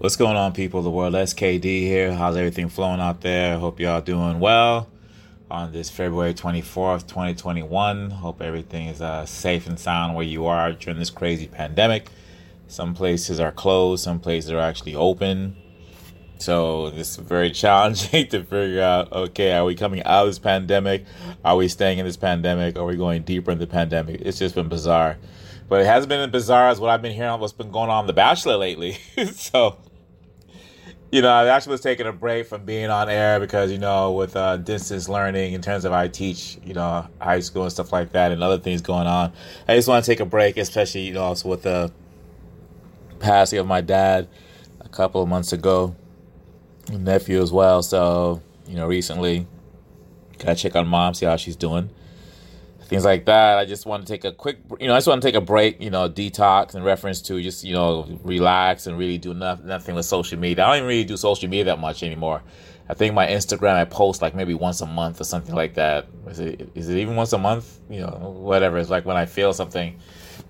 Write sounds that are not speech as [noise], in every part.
What's going on, people of the world? SKD here. How's everything flowing out there? Hope y'all doing well on this February 24th, 2021. Hope everything is uh, safe and sound where you are during this crazy pandemic. Some places are closed, some places are actually open. So it's very [laughs] challenging to figure out okay, are we coming out of this pandemic? Are we staying in this pandemic? Are we going deeper in the pandemic? It's just been bizarre. But it hasn't been as bizarre as what I've been hearing what's been going on in The Bachelor lately. [laughs] so you know, I actually was taking a break from being on air because, you know, with uh, distance learning in terms of I teach, you know, high school and stuff like that and other things going on. I just want to take a break, especially, you know, also with the passing of my dad a couple of months ago, nephew as well. So, you know, recently, gotta check on mom, see how she's doing things like that. I just want to take a quick, you know, I just want to take a break, you know, detox in reference to just, you know, relax and really do nothing, nothing with social media. I don't even really do social media that much anymore. I think my Instagram, I post like maybe once a month or something like that. Is it, is it even once a month? You know, whatever. It's like when I feel something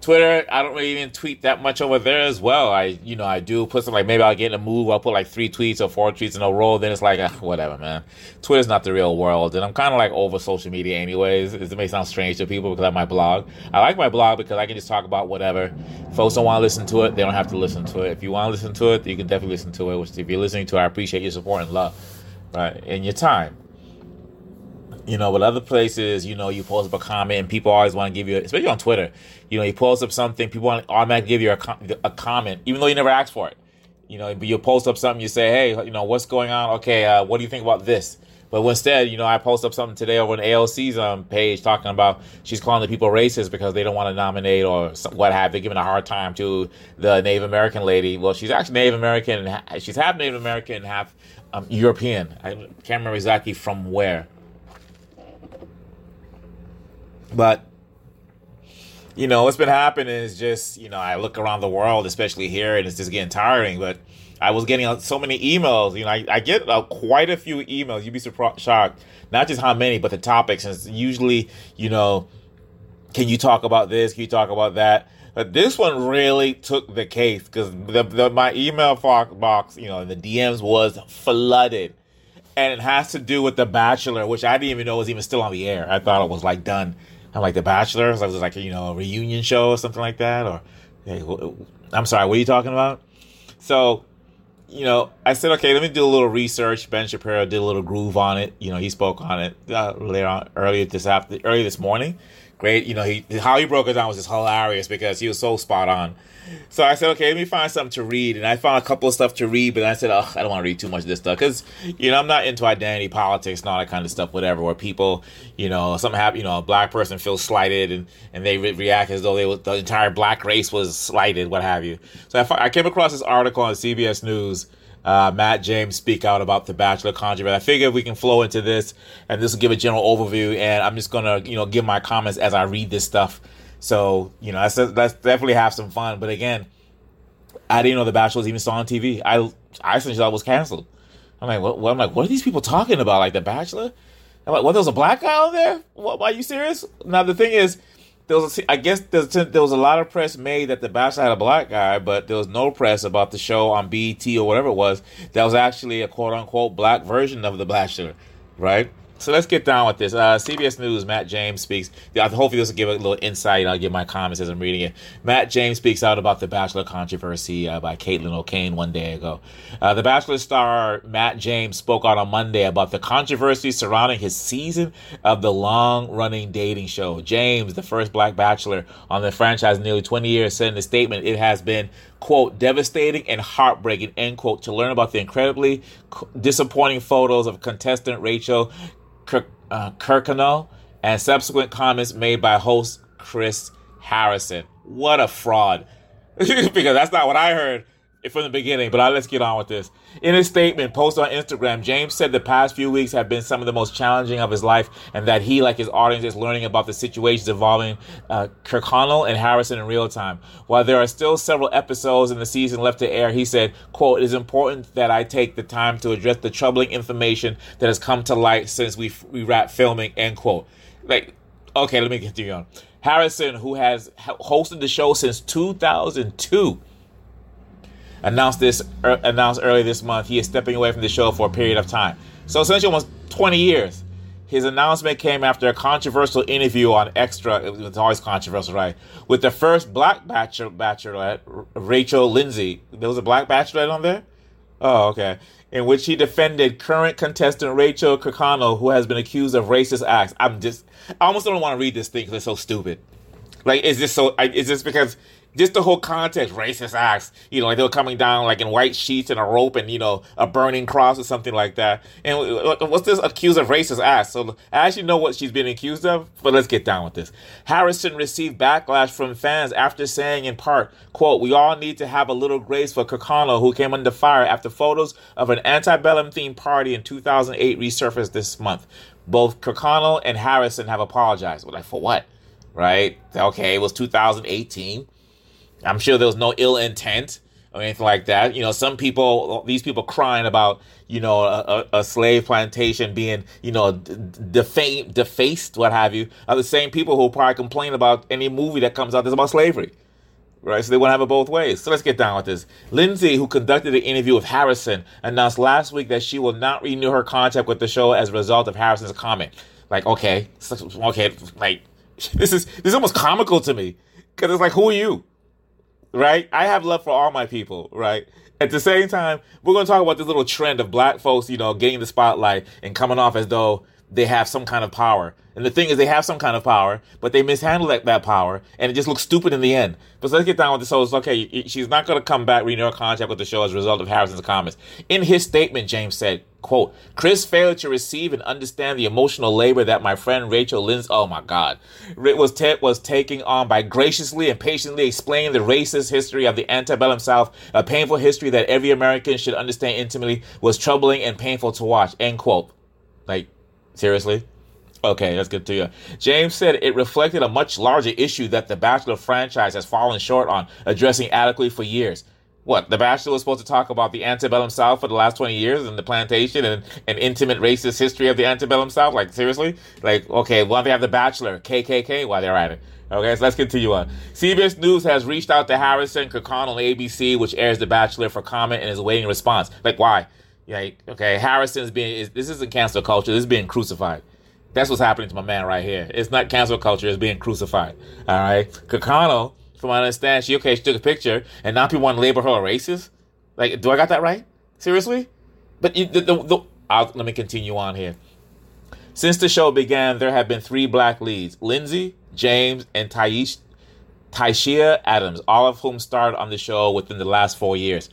Twitter, I don't really even tweet that much over there as well. I, you know, I do put some like maybe I'll get in a move. I'll put like three tweets or four tweets in a row. Then it's like uh, whatever, man. Twitter's not the real world, and I'm kind of like over social media anyways. It may sound strange to people because I have my blog. I like my blog because I can just talk about whatever. Folks don't want to listen to it, they don't have to listen to it. If you want to listen to it, you can definitely listen to it. Which if you're listening to it, I appreciate your support and love, right, and your time you know, with other places, you know, you post up a comment and people always want to give you, especially on Twitter, you know, you post up something, people want to automatically give you a, a comment, even though you never asked for it. You know, but you post up something, you say, hey, you know, what's going on? Okay, uh, what do you think about this? But instead, you know, I post up something today over on AOC's um, page talking about she's calling the people racist because they don't want to nominate or what have. They're giving a hard time to the Native American lady. Well, she's actually Native American. She's half Native American and half um, European. I can't remember exactly from where. But you know, what's been happening is just, you know, I look around the world, especially here, and it's just getting tiring. But I was getting so many emails. You know, I, I get uh, quite a few emails. You'd be surprised, shocked, not just how many, but the topics. And usually, you know, can you talk about this? Can you talk about that? But this one really took the case because the, the, my email box, you know, the DMs was flooded. And it has to do with The Bachelor, which I didn't even know was even still on the air. I thought it was like done I'm like The Bachelor. So it was like you know a reunion show or something like that. Or hey, I'm sorry, what are you talking about? So you know, I said, okay, let me do a little research. Ben Shapiro did a little groove on it. You know, he spoke on it uh, later on, earlier this after, earlier this morning. Great, you know, he how he broke it down was just hilarious because he was so spot on. So I said, okay, let me find something to read. And I found a couple of stuff to read, but I said, oh, I don't want to read too much of this stuff because, you know, I'm not into identity politics and all that kind of stuff, whatever, where people, you know, something happen, you know, a black person feels slighted and, and they re- react as though they the entire black race was slighted, what have you. So I, I came across this article on CBS News. Uh, Matt James speak out about the Bachelor controversy. I figure we can flow into this, and this will give a general overview. And I'm just gonna, you know, give my comments as I read this stuff so you know, let's let's definitely have some fun. But again, I didn't know the Bachelor was even still on TV. I I essentially thought it was canceled. I'm like, what, what? I'm like, what are these people talking about? Like the Bachelor? I'm like, what? There was a black guy on there? What? Are you serious? Now the thing is, there was a, I guess there was, there was a lot of press made that the Bachelor had a black guy, but there was no press about the show on BET or whatever it was that was actually a quote unquote black version of the Bachelor, right? So let's get down with this. Uh, CBS News, Matt James speaks. Hopefully, this will give a little insight. I'll give my comments as I'm reading it. Matt James speaks out about the Bachelor controversy uh, by Caitlin O'Kane one day ago. Uh, the Bachelor star Matt James spoke out on Monday about the controversy surrounding his season of the long running dating show. James, the first black Bachelor on the franchise in nearly 20 years, said in a statement, It has been quote, devastating and heartbreaking, end quote, to learn about the incredibly disappointing photos of contestant Rachel Uh, Kirkconnell and subsequent comments made by host Chris Harrison. What a fraud. [laughs] because that's not what I heard. From the beginning, but let's get on with this. In his statement posted on Instagram, James said the past few weeks have been some of the most challenging of his life, and that he, like his audience, is learning about the situations involving uh, Kirkconnell and Harrison in real time. While there are still several episodes in the season left to air, he said, "quote It is important that I take the time to address the troubling information that has come to light since we we wrapped filming." End quote. Like, okay, let me continue on. Harrison, who has hosted the show since 2002, announced this er, announced earlier this month he is stepping away from the show for a period of time. So essentially, almost 20 years. His announcement came after a controversial interview on Extra. It was always controversial, right? With the first black bachelor, bachelorette, Rachel Lindsay. There was a black bachelorette on there. Oh, okay. In which he defended current contestant Rachel Kirkconnell, who has been accused of racist acts. I'm just, I almost don't want to read this thing because it's so stupid. Like, is this so? Is this because just the whole context, racist acts, you know, like they were coming down like in white sheets and a rope and, you know, a burning cross or something like that. And uh, what's this accused of racist acts? So I actually know what she's been accused of, but let's get down with this. Harrison received backlash from fans after saying in part, quote, we all need to have a little grace for Kirkconnell who came under fire after photos of an antebellum themed party in 2008 resurfaced this month. Both Kirkconnell and Harrison have apologized. Like, for what? Right? Okay, it was 2018 I'm sure there was no ill intent or anything like that. You know, some people, these people crying about, you know, a, a slave plantation being, you know, defamed, defaced, what have you, are the same people who probably complain about any movie that comes out that's about slavery. Right, so they want to have it both ways. So let's get down with this. Lindsay, who conducted the interview with Harrison, announced last week that she will not renew her contract with the show as a result of Harrison's comment. Like, okay, okay, like [laughs] this is this is almost comical to me because it's like, who are you? Right? I have love for all my people, right? At the same time, we're going to talk about this little trend of black folks, you know, getting the spotlight and coming off as though they have some kind of power. And the thing is, they have some kind of power, but they mishandle that, that power, and it just looks stupid in the end. But so let's get down with this. So it's okay. She's not going to come back, renew her contract with the show as a result of Harrison's comments. In his statement, James said, "quote Chris failed to receive and understand the emotional labor that my friend Rachel Lindsay, oh my God, was te- was taking on by graciously and patiently explaining the racist history of the antebellum South, a painful history that every American should understand intimately, was troubling and painful to watch." End quote. Like seriously. Okay, that's good to you. James said it reflected a much larger issue that the Bachelor franchise has fallen short on addressing adequately for years. What, The Bachelor was supposed to talk about the antebellum South for the last 20 years and the plantation and an intimate racist history of the antebellum South? Like, seriously? Like, okay, why they have The Bachelor, KKK, while they're at it? Okay, so let's continue on. CBS News has reached out to Harrison Kirkconnell on ABC, which airs The Bachelor, for comment and is awaiting a response. Like, why? Yeah, okay, Harrison's being, is, this isn't cancel culture, this is being crucified. That's what's happening to my man right here. It's not cancel culture, it's being crucified. All right. Kirkconnell, from what I understand, she okay, she took a picture, and now people want to label her a racist. Like, do I got that right? Seriously? But you, the, the, the let me continue on here. Since the show began, there have been three black leads: Lindsay, James, and Taish, Tayshia Adams, all of whom starred on the show within the last four years.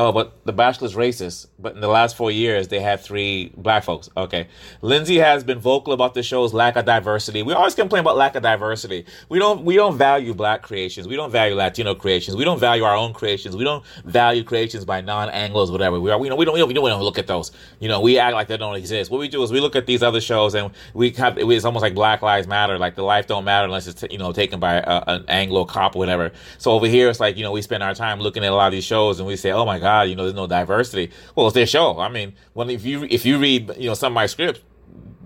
Oh, but The Bachelor's racist. But in the last four years, they had three black folks. Okay. Lindsay has been vocal about the show's lack of diversity. We always complain about lack of diversity. We don't we don't value black creations. We don't value Latino creations. We don't value our own creations. We don't value creations by non-Anglos, whatever. We are. We don't. We don't. We don't, we don't look at those. You know, we act like they don't exist. What we do is we look at these other shows and we have. It's almost like Black Lives Matter. Like the life don't matter unless it's you know taken by a, an Anglo cop or whatever. So over here, it's like you know we spend our time looking at a lot of these shows and we say, oh my god God, you know, there's no diversity. Well, it's their show. I mean, when if you if you read, you know, some of my scripts,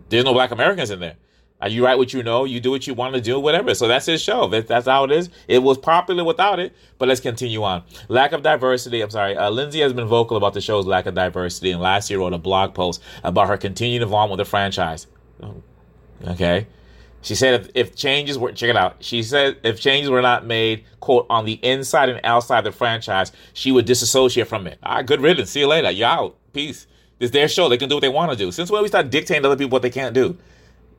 there's no black Americans in there. Uh, you write what you know, you do what you want to do, whatever. So that's his show. That, that's how it is. It was popular without it, but let's continue on. Lack of diversity. I'm sorry. Uh, Lindsay has been vocal about the show's lack of diversity, and last year wrote a blog post about her continued involvement with the franchise. Okay. She said if, if, changes were check it out. She said if changes were not made, quote, on the inside and outside the franchise, she would disassociate from it. All right, good riddance. See you later. You out. Peace. It's their show. They can do what they want to do. Since when we start dictating to other people what they can't do?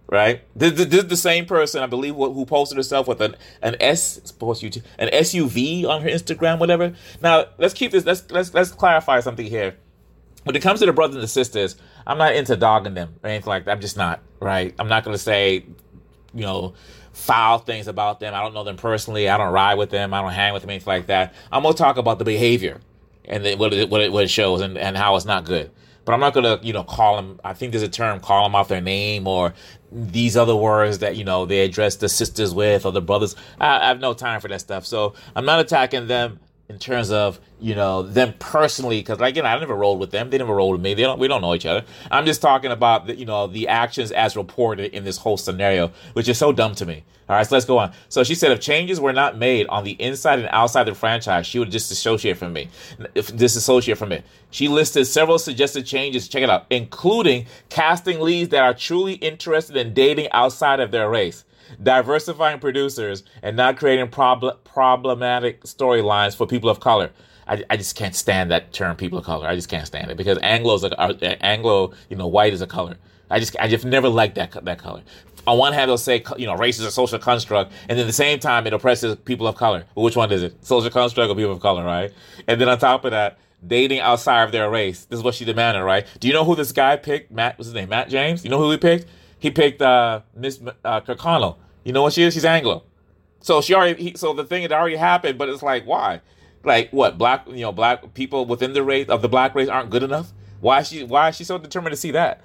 Right? This, this, this is the same person, I believe, who posted herself with an an S an SUV on her Instagram, whatever. Now let's keep this. Let's let's let's clarify something here. When it comes to the brothers and the sisters, I'm not into dogging them or anything like that. I'm just not. Right? I'm not going to say you know, foul things about them. I don't know them personally. I don't ride with them. I don't hang with them, anything like that. I'm gonna talk about the behavior. and then what it, what it, what it shows and, and how it's not good. But I'm not gonna, you know, call them. I think there's a term, call them off their name or these other words that you know they address the sisters with or the brothers. I, I have no time for that stuff. So I'm not attacking them in terms of you know them personally because like again I never rolled with them. They never rolled with me. They don't we don't know each other. I'm just talking about the, you know the actions as reported in this whole scenario which is so dumb to me. All right so let's go on. So she said if changes were not made on the inside and outside the franchise she would disassociate from me. If disassociate from it. She listed several suggested changes. Check it out. Including casting leads that are truly interested in dating outside of their race diversifying producers, and not creating prob- problematic storylines for people of color. I, I just can't stand that term, people of color. I just can't stand it because Anglo's a, uh, Anglo, you know, white is a color. I just, I just never liked that that color. On one hand, they'll say, you know, race is a social construct, and then at the same time, it oppresses people of color. Well, which one is it? Social construct or people of color, right? And then on top of that, dating outside of their race. This is what she demanded, right? Do you know who this guy picked? Matt, what's his name? Matt James. You know who he picked? He picked uh, Miss uh. You know what she is? She's Anglo. So she already. He, so the thing had already happened, but it's like why? Like what? Black you know black people within the race of the black race aren't good enough. Why is she? Why is she so determined to see that?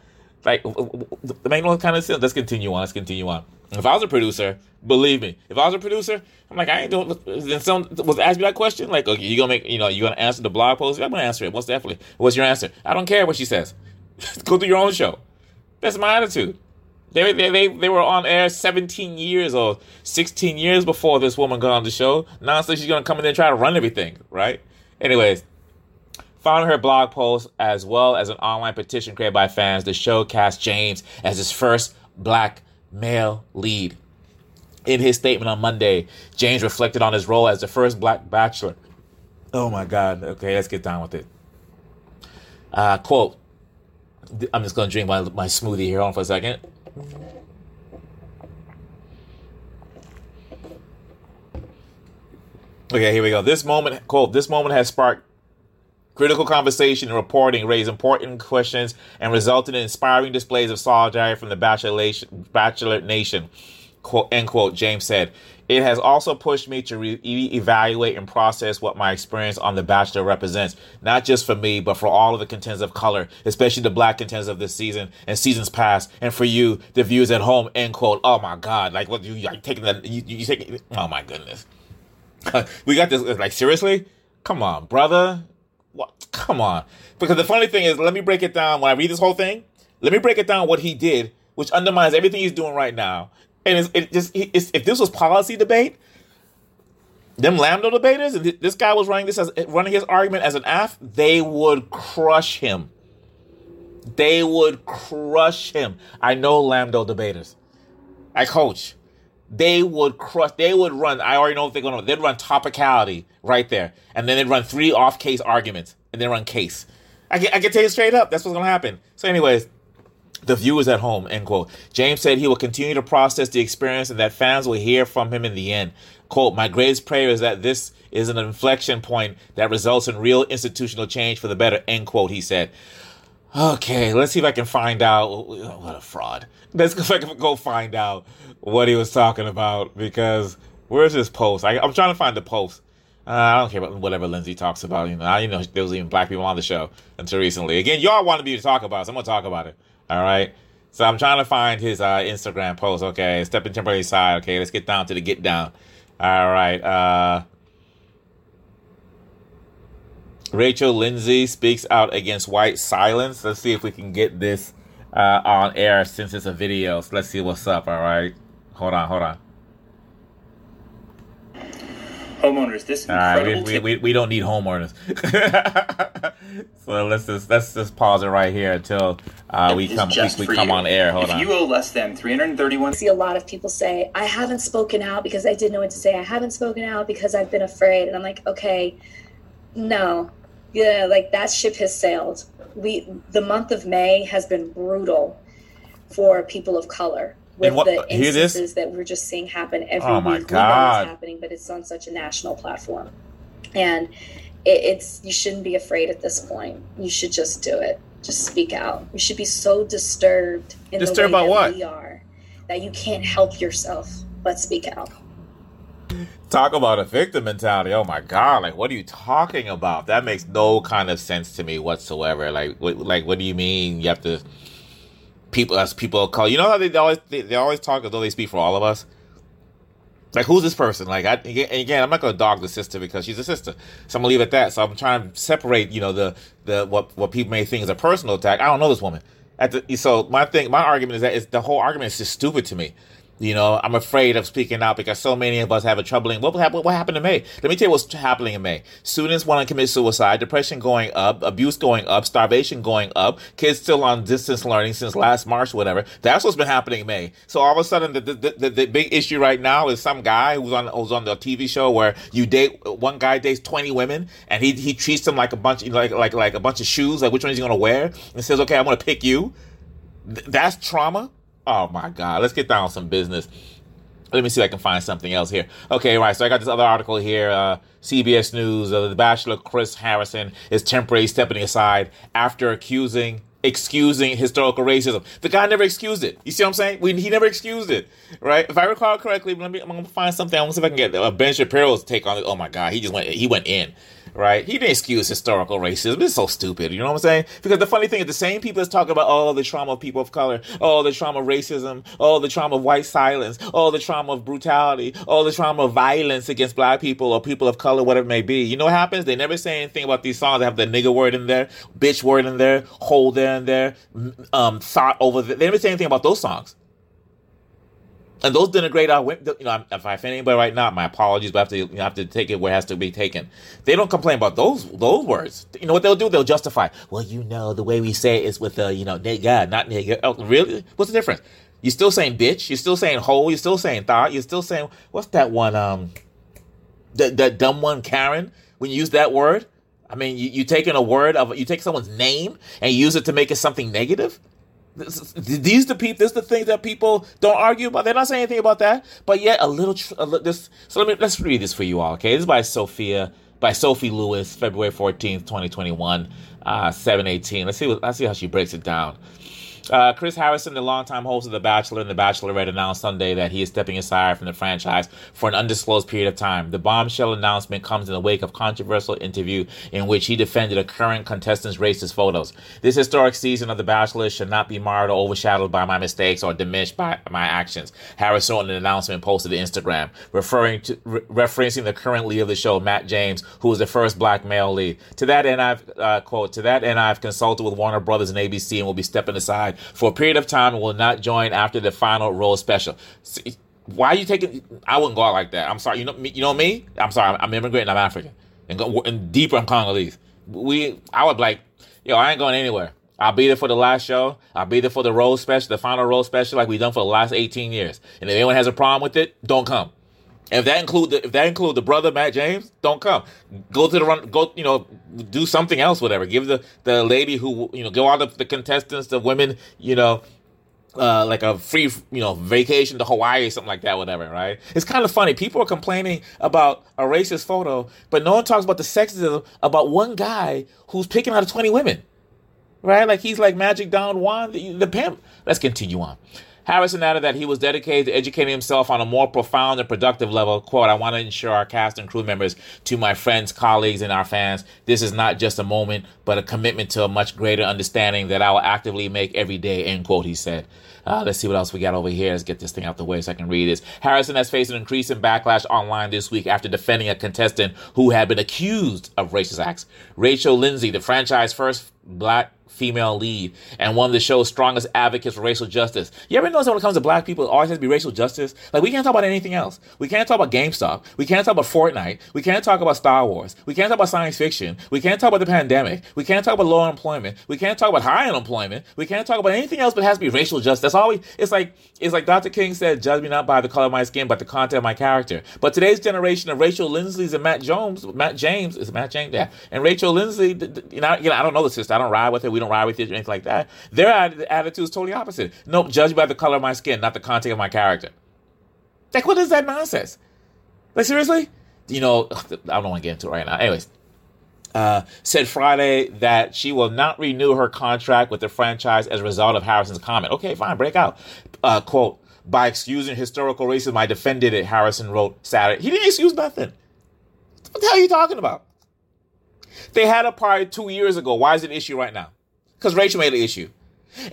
Like the main one kind of sense. Let's continue on. Let's continue on. If I was a producer, believe me, if I was a producer, I'm like, I ain't doing. Then someone was ask me that question, like, okay, you gonna make, you know, you gonna answer the blog post? I'm gonna answer it. Most definitely. What's your answer? I don't care what she says. [laughs] Go do your own show. That's my attitude. They, they, they, they were on air 17 years or 16 years before this woman got on the show. Now so she's going to come in there and try to run everything, right? Anyways, following her blog post as well as an online petition created by fans, the show cast James as his first black male lead. In his statement on Monday, James reflected on his role as the first black bachelor. Oh my God. Okay, let's get down with it. Uh, quote, I'm just going to drink my, my smoothie here. On for a second. Okay, here we go. This moment, quote, this moment has sparked critical conversation and reporting, raised important questions, and resulted in inspiring displays of solidarity from the Bachelor Nation, quote, end quote, James said. It has also pushed me to re- evaluate and process what my experience on The Bachelor represents, not just for me, but for all of the contenders of color, especially the black contenders of this season and seasons past, and for you, the viewers at home. End quote. Oh my God! Like what you like taking that? You, you take? Oh my goodness! we got this. Like seriously? Come on, brother. What? Come on. Because the funny thing is, let me break it down. When I read this whole thing, let me break it down what he did, which undermines everything he's doing right now and it's, it just it's, if this was policy debate, them Lambda debaters, this guy was running this as running his argument as an AF, they would crush him. They would crush him. I know Lambda debaters. I coach. They would crush. They would run. I already know what they're going to. They'd run topicality right there, and then they'd run three off case arguments, and then run case. I can, I can tell you straight up. That's what's going to happen. So, anyways, the viewers at home, end quote. James said he will continue to process the experience and that fans will hear from him in the end. Quote, my greatest prayer is that this is an inflection point that results in real institutional change for the better, end quote, he said. Okay, let's see if I can find out. What a fraud. Let's go, if I can go find out what he was talking about because where's his post? I, am trying to find the post. Uh, I don't care about whatever Lindsay talks about. You know, I didn't know there was even black people on the show until recently. Again, y'all wanted me to talk about it, so I'm going to talk about it. All right. So I'm trying to find his uh, Instagram post. Okay, Stephen Timberlake's side. Okay, let's get down to the get down. All right. Uh, Rachel Lindsay speaks out against white silence. Let's see if we can get this uh, on air since it's a video. So let's see what's up. All right. Hold on. Hold on homeowners. This incredible we, we, we, we, don't need homeowners. [laughs] [laughs] so let's just let's just pause it right here until uh, we come we, we come you. on air. Hold if on. You owe less than three hundred thirty-one, I see a lot of people say, "I haven't spoken out because I didn't know what to say. I haven't spoken out because I've been afraid." And I'm like, okay, no, yeah, like that ship has sailed. We the month of May has been brutal for people of color with what, the instances that we're just seeing happen every oh week. God. it's happening, but it's on such a national platform, and it, it's you shouldn't be afraid at this point. You should just do it. Just speak out. You should be so disturbed in disturbed the way about that what? we are that you can't help yourself but speak out. Talk about a victim mentality. Oh my god! Like, what are you talking about? That makes no kind of sense to me whatsoever. Like, what, like, what do you mean you have to? People, as people call, you know how they always they, they always talk as though they speak for all of us. Like, who's this person? Like, I, again, I'm not going to dog the sister because she's a sister, so I'm gonna leave it at that. So I'm trying to separate, you know, the the what what people may think is a personal attack. I don't know this woman. At the, so my thing, my argument is that it's, the whole argument is just stupid to me. You know, I'm afraid of speaking out because so many of us have a troubling. What happened? What happened in May? Let me tell you what's happening in May. Students want to commit suicide, depression going up, abuse going up, starvation going up, kids still on distance learning since last March, whatever. That's what's been happening in May. So all of a sudden, the the, the, the big issue right now is some guy who's on who's on the TV show where you date one guy dates 20 women and he he treats them like a bunch like like like a bunch of shoes, like which one is he going to wear, and says, okay, I'm going to pick you. Th- that's trauma Oh my God. Let's get down some business. Let me see if I can find something else here. Okay, right. So I got this other article here. Uh, CBS News. Uh, the Bachelor Chris Harrison is temporarily stepping aside after accusing excusing historical racism. The guy never excused it. You see what I'm saying? We, he never excused it, right? If I recall correctly, let me, I'm gonna find something. I'm gonna see if I can get uh, Ben Shapiro's take on it. Oh my God, he just went. He went in right? He didn't excuse historical racism. It's so stupid. You know what I'm saying? Because the funny thing is, the same people that's talking about all the trauma of people of color, all the trauma of racism, all the trauma of white silence, all the trauma of brutality, all the trauma of violence against black people or people of color, whatever it may be. You know what happens? They never say anything about these songs that have the nigger word in there, bitch word in there, hole there in there, um, thought over there. They never say anything about those songs and those denigrate our women. You know, if I offend anybody right now, my apologies, but I have to you know, have to take it where it has to be taken. They don't complain about those those words. You know what they'll do? They'll justify. Well, you know, the way we say it is with a you know nigga, not nigga. Oh, really? What's the difference? You're still saying bitch. You're still saying hole. You're still saying thought. You're still saying what's that one? Um, that that dumb one, Karen. When you use that word, I mean, you you taking a word of you take someone's name and use it to make it something negative. These the people. This the things that people don't argue about. They're not saying anything about that, but yet a little. A little this. So let me let's read this for you all. Okay, this is by Sophia by Sophie Lewis, February fourteenth, twenty twenty one, uh, seven eighteen. Let's see. What, let's see how she breaks it down. Uh, Chris Harrison, the longtime host of The Bachelor and The Bachelorette, announced Sunday that he is stepping aside from the franchise for an undisclosed period of time. The bombshell announcement comes in the wake of controversial interview in which he defended a current contestant's racist photos. This historic season of The Bachelor should not be marred or overshadowed by my mistakes or diminished by my actions. Harris wrote an announcement posted to Instagram, referring to re- referencing the current lead of the show, Matt James, who was the first black male lead. To that end, I've uh, quote to that end I've consulted with Warner Brothers and ABC and will be stepping aside for a period of time and will not join after the final rose special. See, why are you taking? I wouldn't go out like that. I'm sorry. You know me. You know me. I'm sorry. I'm, I'm immigrant. I'm African, and, go, and deeper. I'm Congolese. We. I would like. Yo, I ain't going anywhere. I'll be there for the last show. I'll be there for the rose special, the final rose special, like we've done for the last 18 years. And if anyone has a problem with it, don't come. If that include the, if that include the brother Matt James, don't come. Go to the run. Go, you know, do something else. Whatever. Give the the lady who you know, go out the, the contestants, the women, you know, uh, like a free, you know, vacation to Hawaii, something like that, whatever, right? It's kind of funny. People are complaining about a racist photo, but no one talks about the sexism about one guy who's picking out of 20 women, right? Like he's like Magic Don Juan, the, the pimp. Let's continue on. Harrison added that he was dedicated to educating himself on a more profound and productive level. Quote, I want to ensure our cast and crew members, to my friends, colleagues, and our fans, this is not just a moment, but a commitment to a much greater understanding that I will actively make every day, end quote, he said. Uh, let's see what else we got over here. Let's get this thing out the way so I can read this. Harrison has faced an increase in backlash online this week after defending a contestant who had been accused of racist acts. Rachel Lindsay, the franchise first black female lead and one of the show's strongest advocates for racial justice. You ever notice when it comes to black people, it always has to be racial justice? Like, we can't talk about anything else. We can't talk about GameStop. We can't talk about Fortnite. We can't talk about Star Wars. We can't talk about science fiction. We can't talk about the pandemic. We can't talk about low unemployment. We can't talk about high unemployment. We can't talk about anything else but it has to be racial justice. That's all we, it's like, it's like Dr. King said, judge me not by the color of my skin, but the content of my character. But today's generation of Rachel Lindsley's and Matt Jones, Matt James, is Matt James? Yeah. And Rachel know, you know, I don't know the sister. I don't ride with her. We don't ride with you or anything like that. Their attitude is totally opposite. Nope, judge by the color of my skin, not the content of my character. Like, what is that nonsense? Like, seriously? You know, I don't want to get into it right now. Anyways, uh, said Friday that she will not renew her contract with the franchise as a result of Harrison's comment. Okay, fine, break out. Uh, quote, by excusing historical racism, I defended it, Harrison wrote Saturday. He didn't excuse nothing. What the hell are you talking about? They had a party two years ago. Why is it an issue right now? Because Rachel made an issue.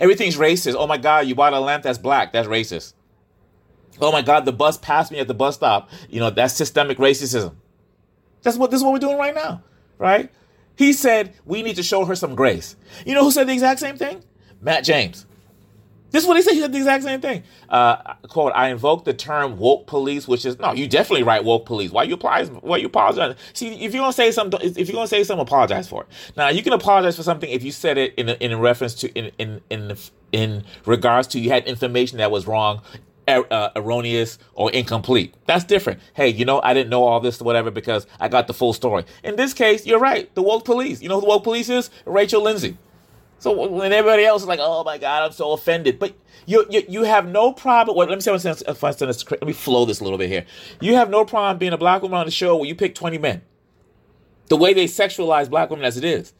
Everything's racist. Oh my God, you bought a lamp that's black. That's racist. Oh my God, the bus passed me at the bus stop. You know, that's systemic racism. That's what this is what we're doing right now, right? He said we need to show her some grace. You know who said the exact same thing? Matt James. This is what he said. He said the exact same thing. Uh, quote, I invoke the term woke police, which is no, you definitely write woke police. Why you apply why you apologize? See, if you're gonna say something if you're gonna say something, apologize for it. Now you can apologize for something if you said it in in reference to in in in in regards to you had information that was wrong er, uh, erroneous or incomplete. That's different. Hey, you know, I didn't know all this whatever because I got the full story. In this case, you're right. The woke police. You know who the woke police is? Rachel Lindsay. So when everybody else is like, "Oh my God, I'm so offended," but you you, you have no problem. Well, let me say if I send this. Let me flow this a little bit here. You have no problem being a black woman on the show where you pick 20 men. The way they sexualize black women as it is.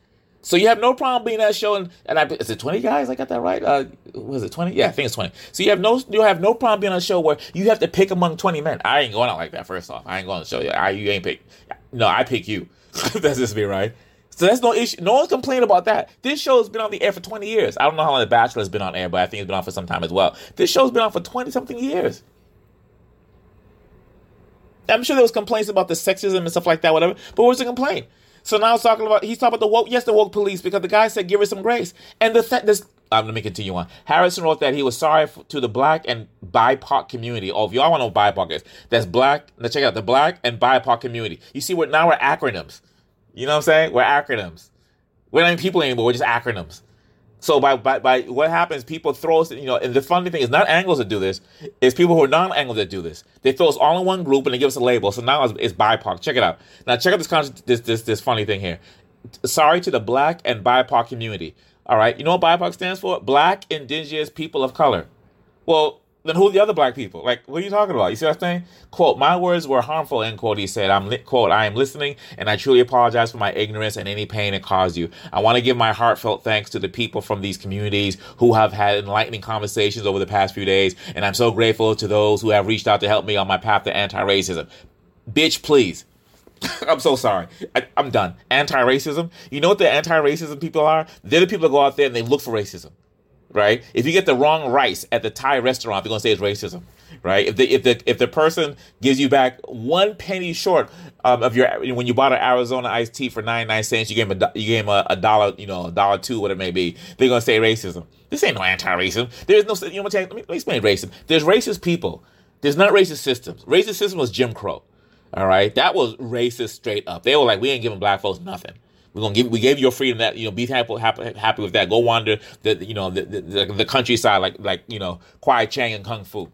So you have no problem being that show, and, and I is it 20 guys? I got that right. Uh, was it 20? Yeah, I think it's 20. So you have no you have no problem being on a show where you have to pick among 20 men. I ain't going out like that. First off, I ain't going to show you. I you ain't pick. No, I pick you. [laughs] That's just me, right? So that's no issue. No one's complaining about that. This show has been on the air for 20 years. I don't know how long The Bachelor has been on air, but I think it's been on for some time as well. This show's been on for 20 something years. I'm sure there was complaints about the sexism and stuff like that, whatever. But what's the complaint? So now he's talking about he's talking about the woke. Yes, the woke police because the guy said give her some grace. And the th- this. Um, let me continue on. Harrison wrote that he was sorry to the black and BIPOC community. Oh, if y'all want to know BIPOC is, that's black. Let's check out the black and BIPOC community. You see, we're now we're acronyms. You know what I'm saying? We're acronyms. We're not even people anymore. We're just acronyms. So by, by by what happens, people throw us, you know, and the funny thing is not Anglos that do this, it's people who are non-Anglos that do this. They throw us all in one group and they give us a label. So now it's, it's BIPOC. Check it out. Now check out this con- this this this funny thing here. Sorry to the black and BIPOC community. All right, you know what BIPOC stands for? Black Indigenous People of Color. Well, then who are the other black people? Like, what are you talking about? You see what I'm saying? Quote, my words were harmful, end quote. He said, I'm, li- quote, I am listening and I truly apologize for my ignorance and any pain it caused you. I want to give my heartfelt thanks to the people from these communities who have had enlightening conversations over the past few days. And I'm so grateful to those who have reached out to help me on my path to anti-racism. Bitch, please. [laughs] I'm so sorry. I, am done. Anti-racism. You know what the anti-racism people are? They're the people that go out there and they look for racism right? If you get the wrong rice at the Thai restaurant, they're gonna say it's racism, right? If the if the if the person gives you back one penny short um, of your when you bought an Arizona iced tea for ninety nine cents, you gave him a you gave him a, a, dollar, you know, a dollar two, whatever it may be. They're gonna say racism. This ain't no anti-racism. There's no you know what? Let me, let me explain racism. There's racist people. There's not racist systems. Racist system was Jim Crow. All right, that was racist straight up. They were like, we ain't giving black folks nothing. We're gonna give we gave you your freedom that you know be happy happy, happy with that. Go wander the you know the, the, the countryside like like you know Kwai Chang and Kung Fu.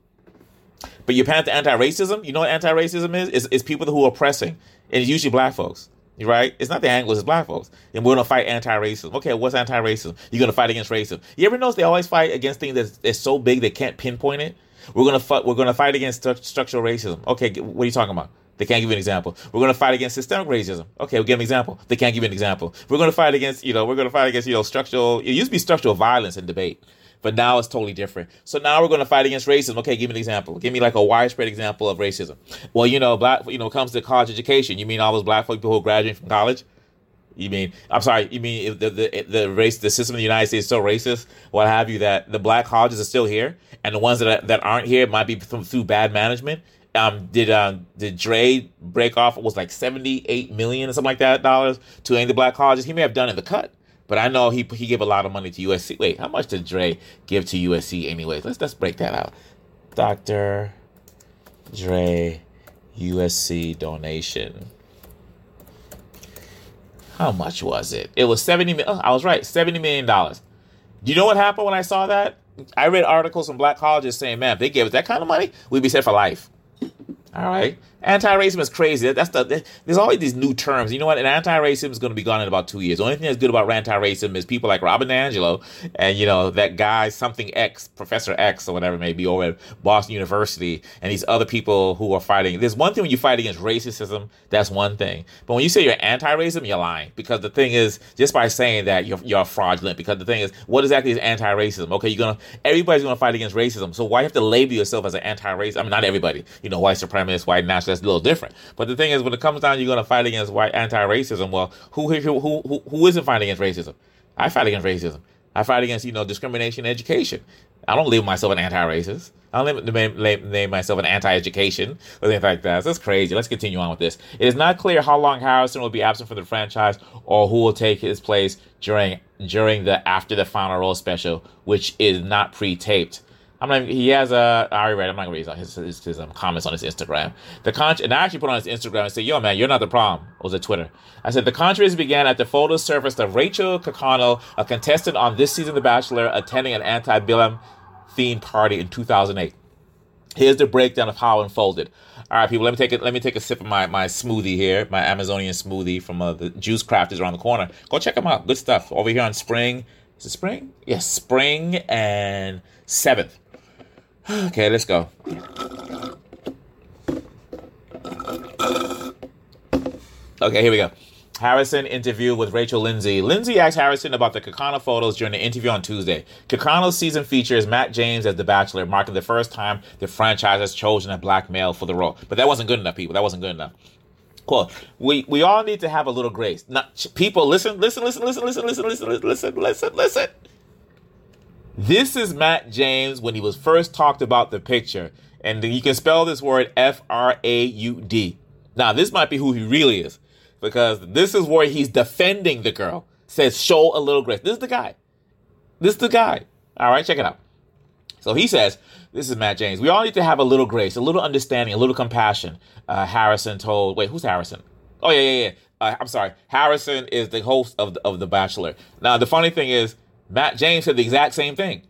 But you're to anti-racism. You know what anti-racism is? It's, it's people who are oppressing, and it's usually black folks. Right? It's not the Anglos, it's black folks. And we're gonna fight anti-racism. Okay, what's anti-racism? You're gonna fight against racism. You ever notice they always fight against things that's, that's so big they can't pinpoint it? We're gonna fight. We're gonna fight against st- structural racism. Okay, what are you talking about? They can't give you an example. We're going to fight against systemic racism. Okay, we'll give an example. They can't give you an example. We're going to fight against, you know, we're going to fight against, you know, structural, it used to be structural violence in debate, but now it's totally different. So now we're going to fight against racism. Okay, give me an example. Give me like a widespread example of racism. Well, you know, black, you know, comes to college education. You mean all those black people who are graduating from college? You mean I'm sorry? You mean the the the race the system in the United States is so racist, what have you? That the black colleges are still here, and the ones that that aren't here might be through bad management um, did um, did Dre break off? It was like seventy eight million or something like that dollars to any of the black colleges. He may have done in the cut, but I know he he gave a lot of money to USC. Wait, how much did Dre give to USC? Anyways, let's let's break that out. Dr. Dre USC donation. How much was it? It was seventy. Oh, I was right, seventy million dollars. Do you know what happened when I saw that? I read articles from black colleges saying, "Man, if they gave us that kind of money, we'd be set for life." All right. Anti-racism is crazy. That's the there's always these new terms. You know what? An anti-racism is going to be gone in about two years. The only thing that's good about anti-racism is people like Robin DiAngelo and you know that guy something X, Professor X or whatever it may be over at Boston University, and these other people who are fighting. There's one thing when you fight against racism, that's one thing. But when you say you're anti-racism, you're lying because the thing is just by saying that you're you're fraudulent. Because the thing is, what exactly is anti-racism? Okay, you're gonna everybody's gonna fight against racism. So why have to label yourself as an anti-racist? I mean, not everybody. You know, white supremacists, white nationalists that's a little different. But the thing is, when it comes down, you're going to fight against white anti-racism. Well, who who who who isn't fighting against racism? I fight against racism. I fight against you know discrimination in education. I don't label myself an anti-racist. I don't name, name, name myself an anti-education or anything like that. That's crazy. Let's continue on with this. It is not clear how long Harrison will be absent from the franchise or who will take his place during during the after the final role special, which is not pre-taped. I'm not. He has a. I already read. I'm not gonna read his, his, his um, comments on his Instagram. The con and I actually put on his Instagram and said, "Yo, man, you're not the problem." It was a Twitter. I said the controversy began at the photo surfaced of Rachel Kirkconnell, a contestant on this season of The Bachelor, attending an antebellum themed party in 2008. Here's the breakdown of how it unfolded. All right, people, let me take it. Let me take a sip of my, my smoothie here, my Amazonian smoothie from uh, the Juice Crafters around the corner. Go check them out. Good stuff over here on Spring. Is it Spring? Yes, Spring and Seventh. Okay, let's go. Okay, here we go. Harrison interview with Rachel Lindsay. Lindsay asked Harrison about the Kirkconnell photos during the interview on Tuesday. Kirkconnell's season features Matt James as the Bachelor, marking the first time the franchise has chosen a black male for the role. But that wasn't good enough, people. That wasn't good enough. Quote, we, we all need to have a little grace. Not, people, listen, listen, listen, listen, listen, listen, listen, listen, listen, listen, listen. This is Matt James when he was first talked about the picture. And you can spell this word F R A U D. Now, this might be who he really is because this is where he's defending the girl. Says, show a little grace. This is the guy. This is the guy. All right, check it out. So he says, this is Matt James. We all need to have a little grace, a little understanding, a little compassion. Uh, Harrison told, wait, who's Harrison? Oh, yeah, yeah, yeah. Uh, I'm sorry. Harrison is the host of the, of The Bachelor. Now, the funny thing is, Matt James said the exact same thing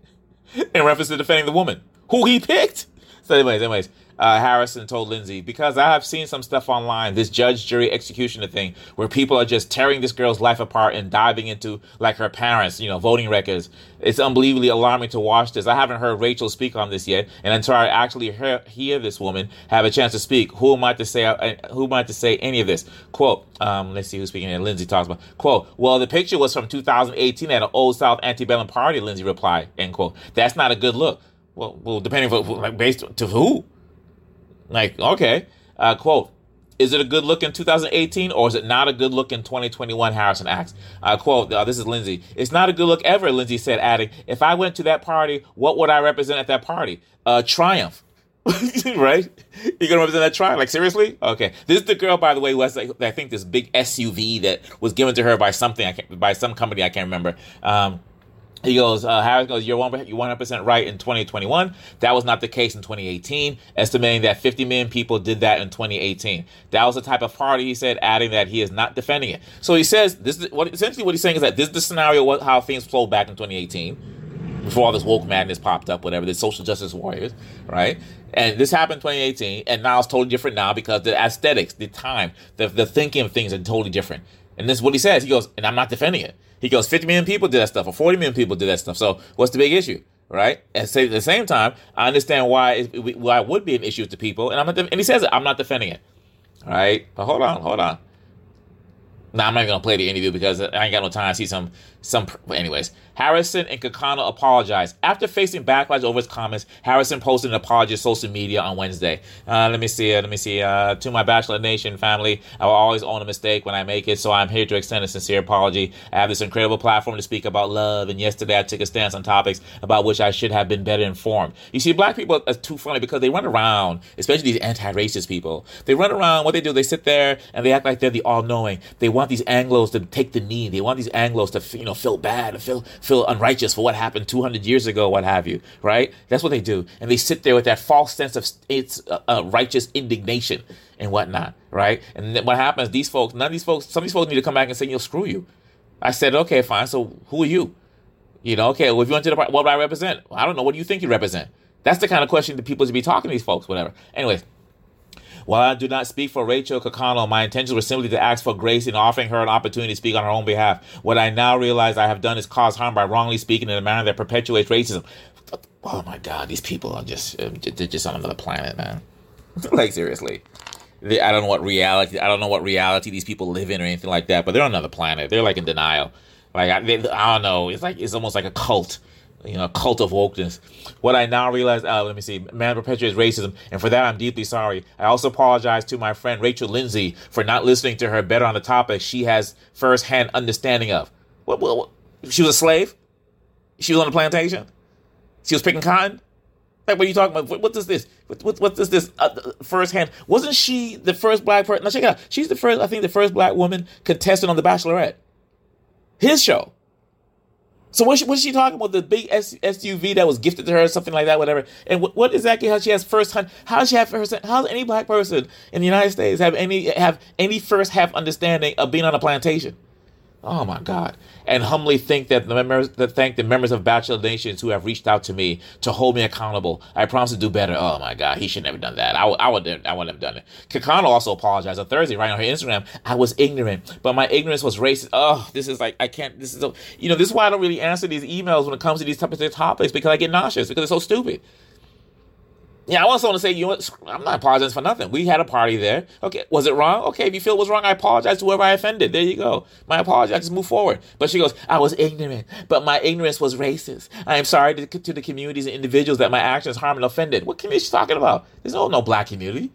in reference to defending the woman who he picked. So, anyways, anyways, uh, Harrison told Lindsay, because I have seen some stuff online, this judge, jury, executioner thing, where people are just tearing this girl's life apart and diving into like her parents, you know, voting records. It's unbelievably alarming to watch this. I haven't heard Rachel speak on this yet, and until I actually hear, hear this woman have a chance to speak, who am I to say? Uh, who am I to say any of this? Quote. Um, let's see who's speaking. Here. Lindsay talks about quote. Well, the picture was from 2018 at an Old South antebellum party. Lindsay replied. End quote. That's not a good look. Well, well, depending on like based to who. Like, okay. Uh, quote, is it a good look in 2018 or is it not a good look in 2021? Harrison asked. Uh, quote, uh, this is Lindsay. It's not a good look ever, Lindsay said, adding, if I went to that party, what would I represent at that party? Uh, triumph. [laughs] right? You're gonna represent that triumph? Like seriously? Okay. This is the girl, by the way, who has like, I think this big SUV that was given to her by something I can't, by some company I can't remember. Um, he goes, uh, Harris goes, you're 100% right in 2021. That was not the case in 2018, estimating that 50 million people did that in 2018. That was the type of party, he said, adding that he is not defending it. So he says, this is what essentially what he's saying is that this is the scenario how things flowed back in 2018, before all this woke madness popped up, whatever, the social justice warriors, right? And this happened in 2018, and now it's totally different now because the aesthetics, the time, the, the thinking of things are totally different. And this is what he says. He goes, and I'm not defending it. He goes, 50 million people did that stuff, or 40 million people did that stuff. So what's the big issue? Right? And at the same time, I understand why it, why it would be an issue to people. And I'm not, and he says it, I'm not defending it. Right? But hold on, hold on. Now I'm not gonna play the interview because I ain't got no time to see some some. Anyways, Harrison and Kirkconnell apologized after facing backlash over his comments. Harrison posted an apology on social media on Wednesday. Uh, let me see. Uh, let me see. Uh, to my Bachelor Nation family, I will always own a mistake when I make it, so I'm here to extend a sincere apology. I have this incredible platform to speak about love, and yesterday I took a stance on topics about which I should have been better informed. You see, black people are too funny because they run around, especially these anti-racist people. They run around. What they do, they sit there and they act like they're the all-knowing. They want these Anglo's to take the knee. They want these Anglo's to you know feel bad, feel feel unrighteous for what happened 200 years ago, what have you, right? That's what they do, and they sit there with that false sense of its uh, uh, righteous indignation and whatnot, right? And what happens? These folks, none of these folks, some of these folks need to come back and say, "You'll screw you." I said, "Okay, fine. So who are you?" You know, okay. Well, if you went to the what do I represent? Well, I don't know. What do you think you represent? That's the kind of question that people should be talking to these folks. Whatever. Anyways, While I do not speak for Rachel Kirkconnell, my intentions were simply to ask for grace in offering her an opportunity to speak on her own behalf. What I now realize I have done is cause harm by wrongly speaking in a manner that perpetuates racism. Oh my God, these people are just, uh, they're just on another planet, man. [laughs] like, seriously. They, I don't know what reality, I don't know what reality these people live in or anything like that, but they're on another planet. They're like in denial. Like, I, they, I don't know. It's like, it's almost like a cult you know, cult of wokeness. What I now realize, uh, let me see, man perpetuates racism, and for that I'm deeply sorry. I also apologize to my friend Rachel Lindsay for not listening to her better on the topic she has first-hand understanding of. What, what, what? She was a slave? She was on the plantation? She was picking cotton? Like, what are you talking about? What, what is this? What, what, what is this uh, firsthand? Wasn't she the first black person? Now, check it out. She's the first, I think, the first black woman contestant on The Bachelorette. His show. So what was she talking about? The big SUV that was gifted to her, or something like that, whatever. And what, what exactly how she has first hand? How does she have first? How any black person in the United States have any have any first half understanding of being on a plantation? Oh my God! And humbly think that the members that thank the members of Bachelor Nations who have reached out to me to hold me accountable. I promise to do better. Oh my God, he should never done that. I, I would I wouldn't have done it. Kirkconnell also apologized on Thursday, right on her Instagram. I was ignorant, but my ignorance was racist. Oh, this is like I can't. This is a, you know this is why I don't really answer these emails when it comes to these types of topics because I get nauseous because it's so stupid. Yeah, I also want to say, you know what? I'm not apologizing for nothing. We had a party there. Okay, was it wrong? Okay, if you feel it was wrong, I apologize to whoever I offended. There you go. My apology. I just move forward. But she goes, I was ignorant, but my ignorance was racist. I am sorry to, to the communities and individuals that my actions harmed and offended. What community is she talking about? There's no no black community.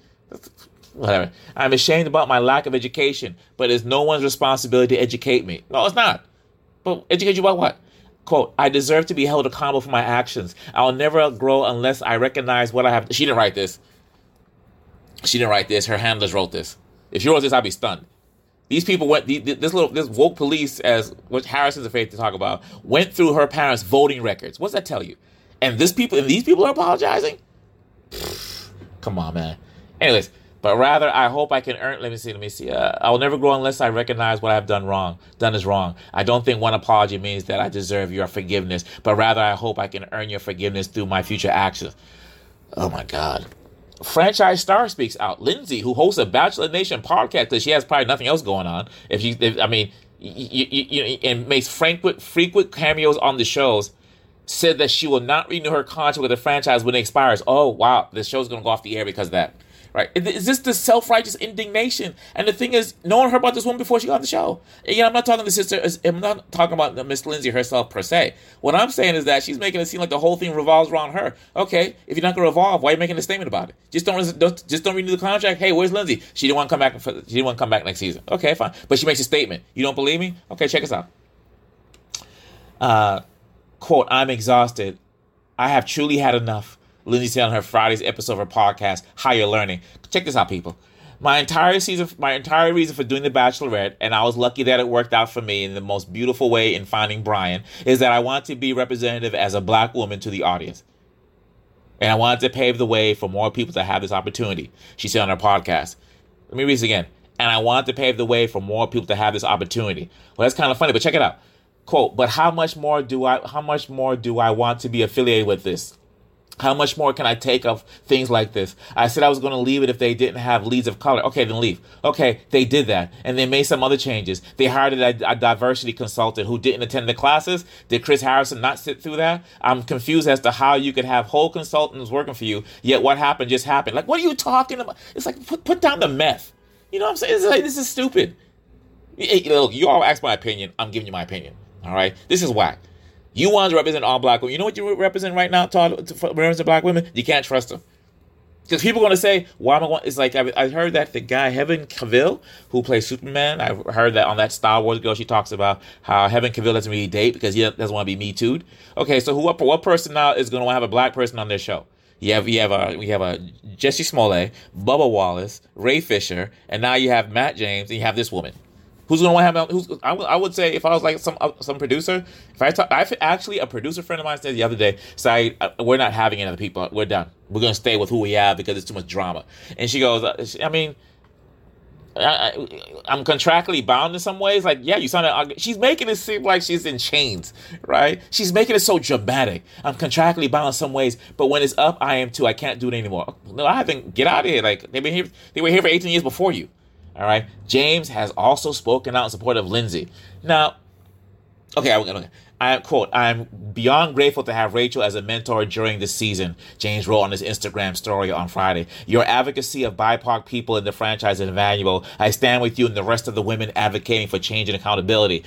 Whatever. I'm ashamed about my lack of education, but it's no one's responsibility to educate me. No, it's not. But educate you about what? Quote, I deserve to be held accountable for my actions. I'll never grow unless I recognize what I have. She didn't write this. She didn't write this. Her handlers wrote this. If she wrote this, I'd be stunned. These people went. This little, this woke police, as what Harrison's afraid to talk about, went through her parents' voting records. What's that tell you? And this people, and these people are apologizing. Come on, man. Anyways, but rather I hope I can earn. Let me see. Let me see. Uh, I will never grow unless I recognize what I've done wrong. Done is wrong. I don't think one apology means that I deserve your forgiveness, but rather I hope I can earn your forgiveness through my future actions. Oh my God. Franchise star speaks out. Lindsay, who hosts a Bachelor Nation podcast, because she has probably nothing else going on. If she, if, I mean, you, you, you, and makes frequent frequent cameos on the shows said that she will not renew her contract with the franchise when it expires. Oh wow, the show's gonna go off the air because of that. Right? Is this the self righteous indignation? And the thing is, no one heard about this woman before she got on the show. Again, I'm not talking the sister. I'm not talking about Miss Lindsay herself per se. What I'm saying is that she's making it seem like the whole thing revolves around her. Okay, if you're not to revolve, why are you making a statement about it? Just don't, don't just don't renew the contract. Hey, where's Lindsay? She didn't want to come back. She didn't want to come back next season. Okay, fine. But she makes a statement. You don't believe me? Okay, check us out. Uh, quote: I'm exhausted. I have truly had enough. Lindsay said on her Friday's episode of her podcast, Higher Learning. Check this out, people. My entire season, my entire reason for doing The Bachelorette, and I was lucky that it worked out for me in the most beautiful way in finding Brian, is that I want to be representative as a black woman to the audience. And I wanted to pave the way for more people to have this opportunity, she said on her podcast. Let me read this again. And I wanted to pave the way for more people to have this opportunity. Well, that's kind of funny, but check it out. Quote, but how much more do I how much more do I want to be affiliated with this? How much more can I take of things like this? I said I was going to leave it if they didn't have leads of color. Okay, then leave. Okay, they did that. And they made some other changes. They hired a, a, diversity consultant who didn't attend the classes. Did Chris Harrison not sit through that? I'm confused as to how you could have whole consultants working for you, yet what happened just happened. Like, what are you talking about? It's like, put, put down the meth. You know what I'm saying? It's like, this is stupid. Hey, look, you all ask my opinion. I'm giving you my opinion. All right? This is whack. You want to represent all black women. You know what you represent right now to, to represent black women? You can't trust them. Because people are going to say, why am I going? It's like, I, I heard that the guy, Henry Cavill, who plays Superman, I heard that on that Star Wars girl, she talks about how Henry Cavill doesn't really date because he doesn't want to be Me Too'd. Okay, so who, what, what person now is going to have a black person on their show? You have you have a we have a Jesse Smollett, Bubba Wallace, Ray Fisher, and now you have Matt James, and you have this woman. Who's gonna want to have? Who's I, w- I would say if I was like some uh, some producer, if I talk, I actually a producer friend of mine said the other day, "Say uh, we're not having any other people. We're done. We're gonna stay with who we have because it's too much drama." And she goes, uh, I mean, I, am contractually bound in some ways. Like, yeah, you sound. Like she's making it seem like she's in chains, right? She's making it so dramatic. I'm contractually bound in some ways, but when it's up, I am too. I can't do it anymore. No, I haven't. Get out of here. Like they've been here. They were here for 18 years before you. All right. James has also spoken out in support of Lindsay. Now, okay, I'm okay. I quote, I'm beyond grateful to have Rachel as a mentor during this season, James wrote on his Instagram story on Friday. Your advocacy of BIPOC people in the franchise is invaluable. I stand with you and the rest of the women advocating for change and accountability.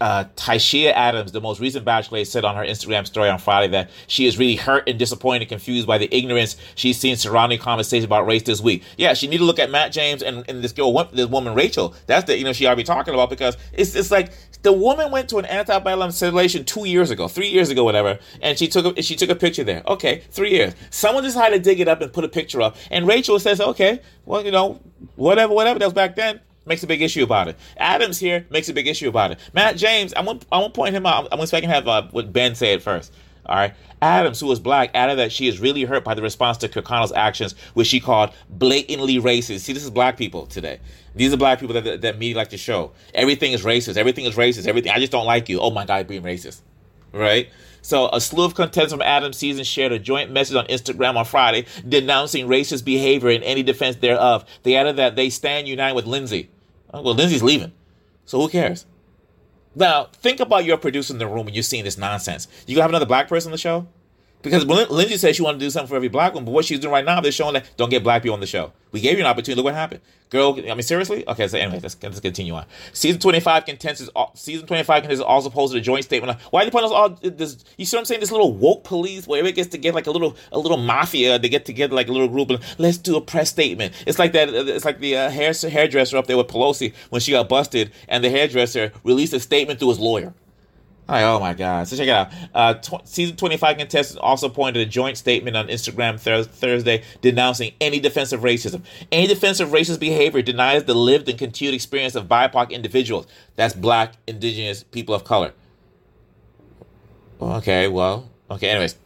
Uh, Tayshia Adams, the most recent bachelor, said on her Instagram story on Friday that she is really hurt and disappointed and confused by the ignorance she's seen surrounding conversations about race this week. Yeah, she need to look at Matt James and, and this girl, this woman Rachel. That's the, you know, she ought to be talking about because it's, it's like the woman went to an antebellum simulation two years ago, three years ago, whatever, and she took a, she took a picture there. Okay, three years. Someone decided to dig it up and put a picture up, and Rachel says, "Okay, well, you know, whatever, whatever that was back then." Makes a big issue about it. Adams here makes a big issue about it. Matt James, I want I want to point him out. I want to so I can have uh, what Ben said first. All right. Adams, who was black, added that she is really hurt by the response to Kirkconnell's actions, which she called blatantly racist. See, this is black people today. These are black people that, that, that media like to show. Everything is racist. Everything is racist. Everything. I just don't like you. Oh my God, being racist. Right? So, a slew of contestants from Adams' season shared a joint message on Instagram on Friday denouncing racist behavior in any defense thereof. They added that they stand united with Lindsay. Oh, well, Lindsay's leaving. So, who cares? Now, think about your producer in the room when you're seeing this nonsense. You gonna have another black person on the show? Because Lindsay said she wanted to do something for every black one, but what she's doing right now, they're showing that don't get black people on the show. We gave you an opportunity. Look what happened. Girl, I mean, seriously? Okay, so anyway, let's, let's continue on. Season 25 contestants, season 25 contestants also posted a joint statement. Why are they putting us all this? You see what I'm saying? This little woke police where it gets to get like a little, a little mafia. They get together like a little group and let's do a press statement. It's like that. It's like the uh, hair, hairdresser up there with Pelosi when she got busted and the hairdresser released a statement through his lawyer. Like, oh my God. So check it out. Uh, tw- season 25 contestants also pointed a joint statement on Instagram th- Thursday denouncing any defensive racism. Any defensive racist behavior denies the lived and continued experience of BIPOC individuals. That's black, indigenous, people of color. Okay, well, okay, anyways.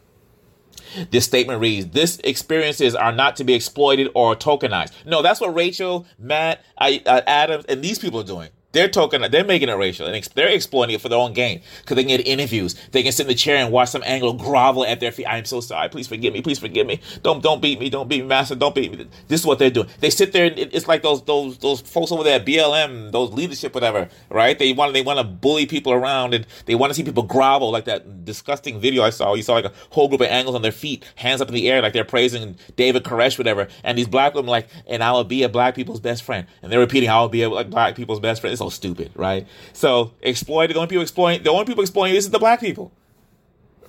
This statement reads, "This experiences are not to be exploited or tokenized." No, that's what Rachel, Matt, I, uh, Adams, and these people are doing. They're talking, they're making it racial, and they're exploiting it for their own gain because they can get interviews. They can sit in the chair and watch some Anglo grovel at their feet. I'm so sorry. Please forgive me. Please forgive me. Don't don't beat me. Don't beat me, master. Don't beat me. This is what they're doing. They sit there. And it's like those those those folks over there at BLM, those leadership, whatever. Right? They want they want to bully people around, and they want to see people grovel like that disgusting video I saw. You saw like a whole group of Anglos on their feet, hands up in the air, like they're praising David Koresh, whatever. And these black women like, and I will be a black people's best friend, and they're repeating, I will be a black people's best friend. So stupid, right? So exploited. The only people exploiting the only people exploiting this is the black people.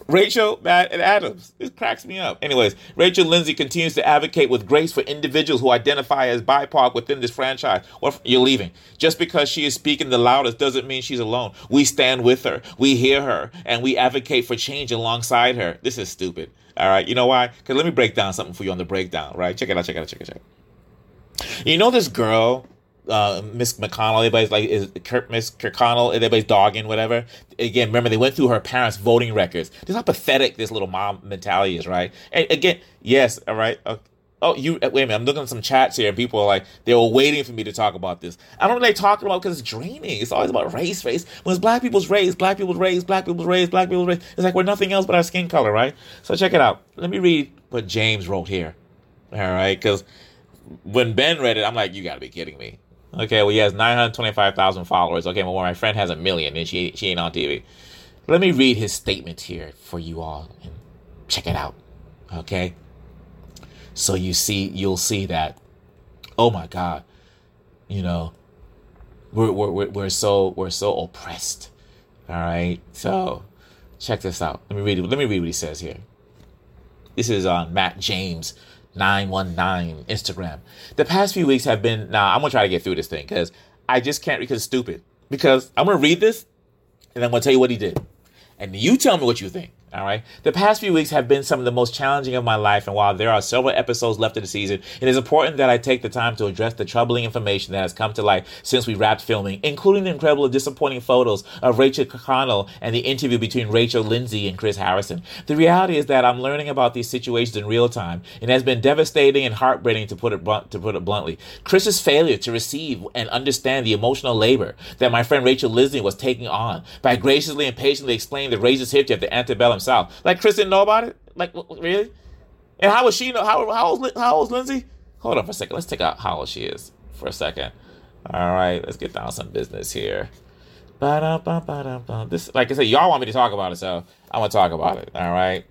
Rachel, Matt, and Adams. This cracks me up. Anyways, Rachel Lindsay continues to advocate with grace for individuals who identify as BIPOC within this franchise. Or you're leaving. Just because she is speaking the loudest doesn't mean she's alone. We stand with her, we hear her, and we advocate for change alongside her. This is stupid. All right, you know why? Because let me break down something for you on the breakdown. Right? Check it out. Check it out. Check it out. You know this girl uh, Miss McConnell, everybody's like is Kirk, Miss Kirkconnell, everybody's dogging whatever. Again, remember they went through her parents' voting records. This is how pathetic this little mom mentality is, right? And again, yes, all right. Okay. Oh, you wait a minute. I'm looking at some chats here, and people are like, they were waiting for me to talk about this. I don't really talk about because it's draining. It's always about race, race. When it's black people's race, black people's race, black people's race, black people's race. It's like we're nothing else but our skin color, right? So check it out. Let me read what James wrote here. All right, because when Ben read it, I'm like, you got to be kidding me. Okay, well, he has 925,000 followers. Okay, well, my friend has a million and she, she ain't on TV. Let me read his statement here for you all and check it out. Okay? So you see, you'll see that, oh my God, you know, we're, we're, we're so, we're so oppressed. All right? So check this out. Let me read, let me read what he says here. This is on Matt James 919 Instagram. The past few weeks have been, now nah, I'm to try to get through this thing because I just can't because it's stupid. Because I'm to read this and I'm to tell you what he did. And you tell me what you think. All right. The past few weeks have been some of the most challenging of my life, and while there are several episodes left of the season, it is important that I take the time to address the troubling information that has come to light since we wrapped filming, including the incredible disappointing photos of Rachel Kirkconnell and the interview between Rachel Lindsay and Chris Harrison. The reality is that I'm learning about these situations in real time, and it has been devastating and heartbreaking to put it blunt, to put it bluntly. Chris's failure to receive and understand the emotional labor that my friend Rachel Lindsay was taking on by graciously and patiently explaining the racist history of the antebellum South. Like Chris didn't know about it. Like really? And how was she know? How how old how old Lindsay? Hold on for a second. Let's take out how old she is for a second. All right, let's get down some business here. Ba-da-ba-ba-da-ba. This, like I said, y'all want me to talk about it, so I'm gonna talk about it. All right.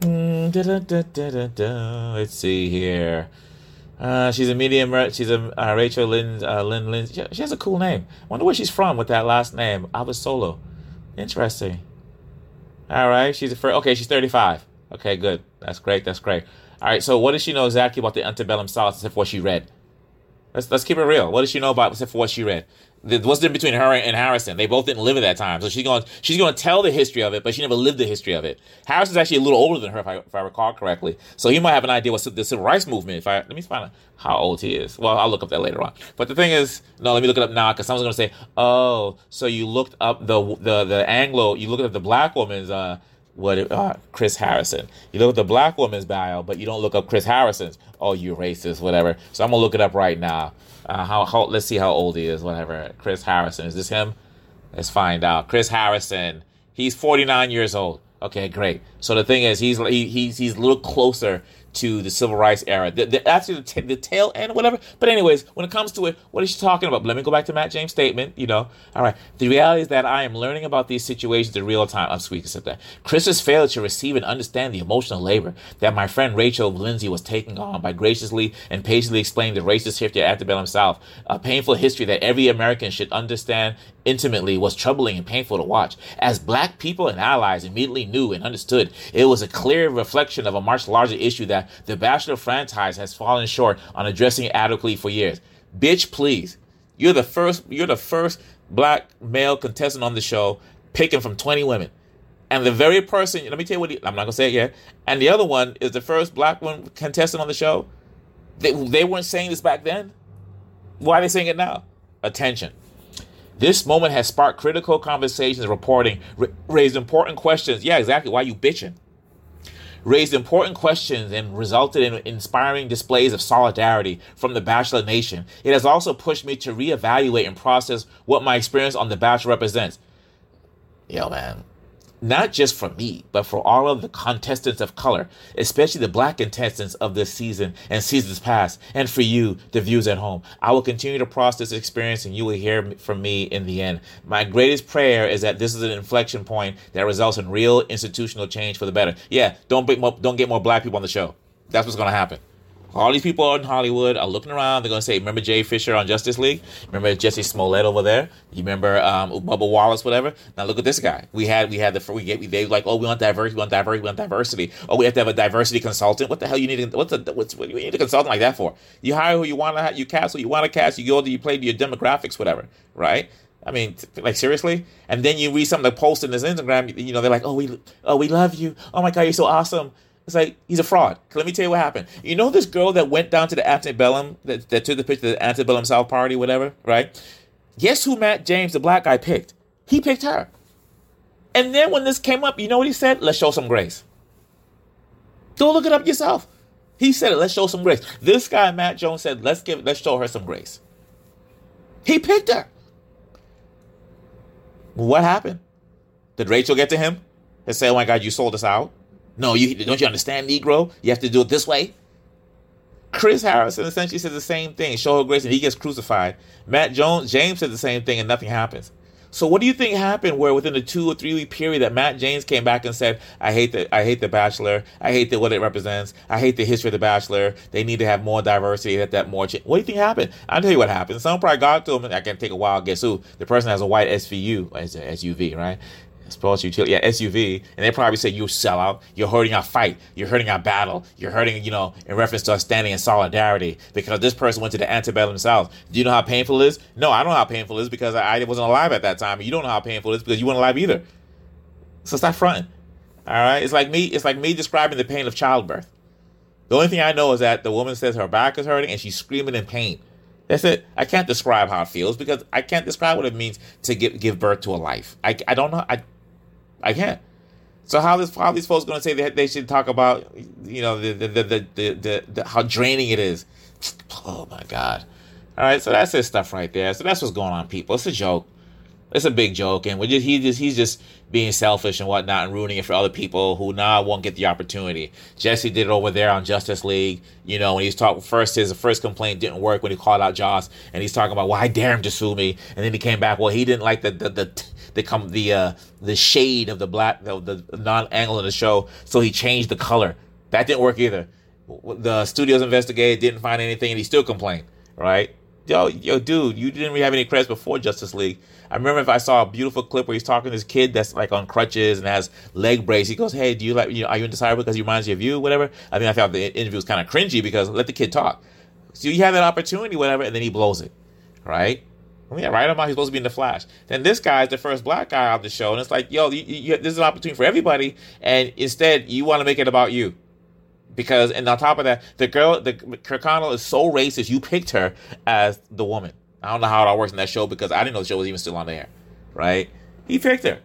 Mm. Let's see here. Uh, she's a medium. She's a uh, Rachel Lynn. Uh, Lynn. Lynn. She, she has a cool name. Wonder where she's from with that last name, Abasolo. Interesting. All right. She's a first. Okay, she's thirty-five. Okay, good. That's great. That's great. All right. So, what does she know exactly about the antebellum South except for what she read? Let's let's keep it real. What does she know about except for what she read? What's the difference between her and Harrison? They both didn't live at that time, so she's going she's going to tell the history of it, but she never lived the history of it. Harrison's actually a little older than her, if I, if I recall correctly, so he might have an idea what the civil rights movement. If I let me find out how old he is. Well, I'll look up that later on. But the thing is, no, let me look it up now because someone's going to say, "Oh, so you looked up the the the Anglo, you looked at the black woman's uh, what uh, Chris Harrison. You look at the black woman's bio, but you don't look up Chris Harrison's. Oh, you racist, whatever. So I'm gonna look it up right now. Uh, how, how let's see how old he is. Whatever. Chris Harrison is this him? Let's find out. Chris Harrison. He's 49 years old. Okay, great. So the thing is, he's he, he's he's a little closer to the civil rights era. The, the, the, the tail end, whatever. But anyways, when it comes to it, what is she talking about? Let me go back to Matt James' statement. You know, all right. The reality is that I am learning about these situations in real time. I'm sweet to that. Chris has failed to receive and understand the emotional labor that my friend Rachel Lindsay was taking on by graciously and patiently explaining the racist history of antebellum South, a painful history that every American should understand intimately was troubling and painful to watch. As black people and allies immediately knew and understood, it was a clear reflection of a much larger issue that the Bachelor franchise has fallen short on addressing adequately for years. Bitch, please. You're the first you're the first black male contestant on the show picking from 20 women. And the very person, let me tell you what, he, I'm not gonna say it yet. And the other one is the first black one contestant on the show. They, they weren't saying this back then. Why are they saying it now? Attention. This moment has sparked critical conversations, reporting, raised important questions. Yeah, exactly. Why you bitching? Raised important questions and resulted in inspiring displays of solidarity from the Bachelor Nation. It has also pushed me to reevaluate and process what my experience on The Bachelor represents. Yo, man, not just for me, but for all of the contestants of color, especially the black contestants of this season and seasons past, and for you, the views at home. I will continue to process this experience and you will hear from me in the end. My greatest prayer is that this is an inflection point that results in real institutional change for the better. Yeah, don't, more, don't get more black people on the show. That's what's going to happen. All these people in Hollywood are looking around. They're going to say, remember Ray Fisher on Justice League? Remember Jesse Smollett over there? You remember um, Bubba Wallace, whatever? Now look at this guy. We had we had the we get they like oh we want diversity, we want diversity, we want diversity. Oh we have to have a diversity consultant. What the hell you need? What's a what's what you need a consultant like that for? You hire who you want to you cast who you want to cast. You go to you play to your demographics, whatever, right? I mean, like seriously. And then you read some of the posts in this Instagram. You know, they're like, "Oh, we, oh, we love you. Oh my God, you're so awesome." It's like he's a fraud. Let me tell you what happened. You know this girl that went down to the antebellum that, that took the picture of the antebellum South Party, whatever, right? Guess who Matt James, the black guy, picked? He picked her. And then when this came up, you know what he said? Let's show some grace. Go look it up yourself. He said it. Let's show some grace. This guy, Matt Jones, said, "Let's give, let's show her some grace." He picked her. What happened? Did Rachel get to him and say, "Oh my God, you sold us out"? No, you don't you understand, Negro? You have to do it this way. Chris Harrison essentially says the same thing. Show her grace, and he gets crucified. Matt Jones, James said the same thing, and nothing happens. So, what do you think happened? Where within the two or three week period that Matt James came back and said, "I hate the I hate the Bachelor. I hate the, what it represents. I hate the history of the Bachelor. They need to have more diversity. That that more. Ch-. What do you think happened? I'll tell you what happened. Someone probably got to him. I can take a while. Guess who? The person has a white SVU SUV, right? Sports utility, yeah, SUV, and they probably say you sell out. You're hurting our fight. You're hurting our battle. You're hurting, you know, in reference to us standing in solidarity because this person went to the antebellum South. Do you know how painful it is? No, I don't know how painful it is because I, I wasn't alive at that time. You don't know how painful it is because you weren't alive either. So stop fronting. All right, it's like me. It's like me describing the pain of childbirth. The only thing I know is that the woman says her back is hurting and she's screaming in pain. That's it. I can't describe how it feels because I can't describe what it means to give give birth to a life. I, I don't know. I I can't. So how this how these folks going to say that they should talk about you know the the the, the, the, the how draining it is? [sniffs] Oh my god! All right, so that's his stuff right there. So that's what's going on, people. It's a joke. It's a big joke, and we just he just he's just being selfish and whatnot and ruining it for other people who now won't get the opportunity. Jesse did it over there on Justice League. You know, when he's talking first, his first complaint didn't work when he called out Joss, and he's talking about why well, dare him to sue me, and then he came back. Well, he didn't like the the the the come the uh the shade of the black the, the non-Anglo of the show, so he changed the color. That didn't work either. The studios investigated, didn't find anything, and he still complained. Right? Yo, yo, dude, you didn't really have any credits before Justice League. I remember if I saw a beautiful clip where he's talking to this kid that's like on crutches and has leg brace. He goes, "Hey, do you like? You know, are you indecisive because he reminds you of you? Whatever." I mean, I thought the interview was kind of cringy because let the kid talk. So you have that opportunity, whatever, and then he blows it, right? Yeah, right about he's supposed to be in the Flash. Then this guy is the first black guy on the show, and it's like, yo, you, you, this is an opportunity for everybody, and instead you want to make it about you because and on top of that, the girl, the Kirk is so racist. You picked her as the woman. I don't know how it all works in that show because I didn't know the show was even still on the air, right? He picked her.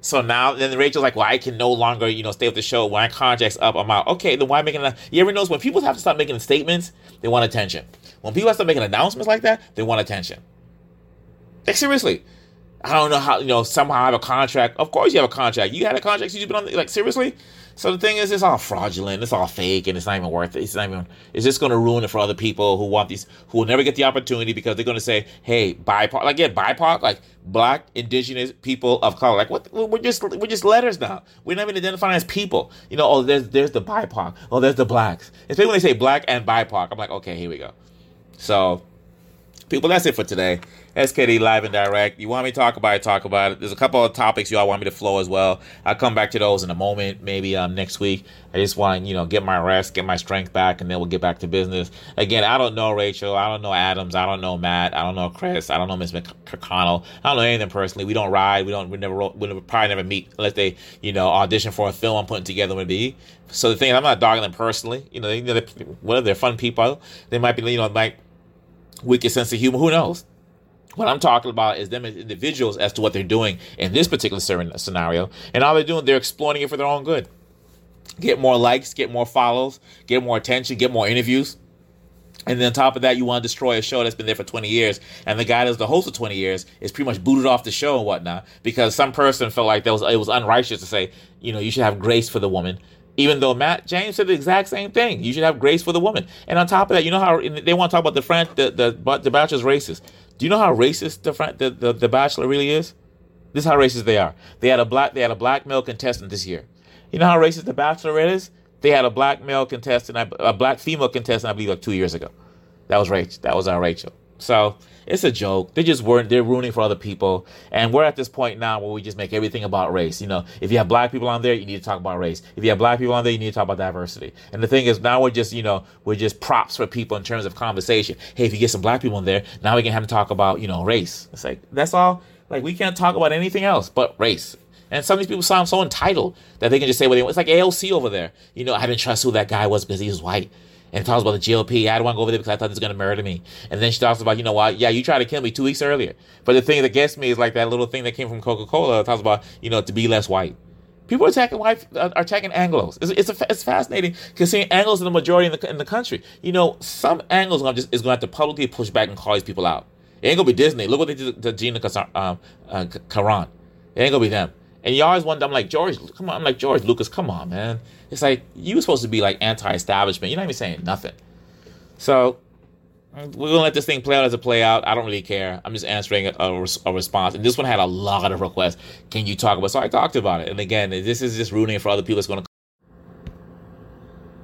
So now, then Rachel's like, well, I can no longer, you know, stay with the show. When my contract's up, I'm out. Okay, then why making that? You ever notice when people have to stop making statements, they want attention. When people have to making announcements like that, they want attention. Like, seriously. I don't know how, you know, somehow I have a contract. Of course you have a contract. You had a contract, so you've been on, the, like, seriously? So the thing is, it's all fraudulent. It's all fake, and it's not even worth it. It's not even. It's just going to ruin it for other people who want these, who will never get the opportunity because they're going to say, "Hey, BIPOC, like yeah, BIPOC, like Black, Indigenous people of color. Like what? We're just we're just letters now. We're not even identifying as people. You know? Oh, there's there's the BIPOC. Oh, there's the blacks. Especially when they say Black and BIPOC, I'm like, okay, here we go. So, people, that's it for today. SKD live and direct. You want me to talk about it? Talk about it. There's a couple of topics y'all want me to flow as well. I'll come back to those in a moment, maybe um, next week. I just want you know get my rest, get my strength back, and then we'll get back to business. Again, I don't know Rachel. I don't know Adams. I don't know Matt. I don't know Chris. I don't know Miss McConnell. I don't know anything personally. We don't ride. We don't. We never. We never, probably never meet unless they you know audition for a film I'm putting together with be. So the thing is, I'm not dogging them personally. You know, they, whether they're fun people, they might be you know like wicked sense of humor. Who knows? What I'm talking about is them as individuals as to what they're doing in this particular scenario. And all they're doing, they're exploiting it for their own good. Get more likes, get more follows, get more attention, get more interviews. And then on top of that, you want to destroy a show that's been there for 20 years. And the guy that's the host of 20 years is pretty much booted off the show and whatnot because some person felt like that was it was unrighteous to say, you know, you should have grace for the woman. Even though Matt James said the exact same thing, you should have grace for the woman. And on top of that, you know how they want to talk about the French, the the the Bachelor's racist. Do you know how racist the, the, the, the Bachelor really is? This is how racist they are. They had a black they had a black male contestant this year. You know how racist the Bachelor is? They had a black male contestant, a black female contestant, I believe, like two years ago. That was Rachel. That was our Rachel. So it's a joke. They just weren't. They're ruining for other people, and we're at this point now where we just make everything about race. You know, if you have black people on there, you need to talk about race. If you have black people on there, you need to talk about diversity. And the thing is, now we're just, you know, we're just props for people in terms of conversation. Hey, if you get some black people in there, now we can have them talk about, you know, race. It's like that's all. Like we can't talk about anything else but race. And some of these people sound so entitled that they can just say what they want. It's like AOC over there. You know, I didn't trust who that guy was because he was white and talks about the GOP. I didn't want to go over there because I thought was going to murder me. And then she talks about, you know what? Yeah, you tried to kill me two weeks earlier. But the thing that gets me is like that little thing that came from Coca Cola. Talks about, you know, to be less white. People are attacking white, uh, are attacking Anglos. It's it's, a, it's fascinating because seeing Anglos are the majority in the in the country. You know, some Anglos are just is going to have to publicly push back and call these people out. It ain't gonna be Disney. Look what they did to Gina um, uh, It ain't gonna be them. And you always wonder, I'm like, George, come on. I'm like, George Lucas, come on, man. It's like, you were supposed to be like anti establishment. You're not even saying nothing. So we're gonna let this thing play out as it play out. I don't really care. I'm just answering a, a, a, response. And this one had a lot of requests. Can you talk about? So I talked about it. And again, this is just ruining it for other people. It's gonna the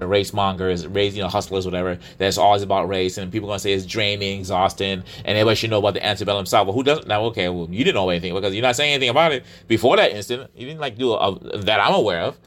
race mongers, race, you know, hustlers, whatever. That's always about race, and people are gonna say it's draining, exhausting, and everybody should know about the antebellum South. Well, who doesn't? Now, okay, well, you didn't know anything because you're not saying anything about it before that incident. You didn't like do a, that I'm aware of.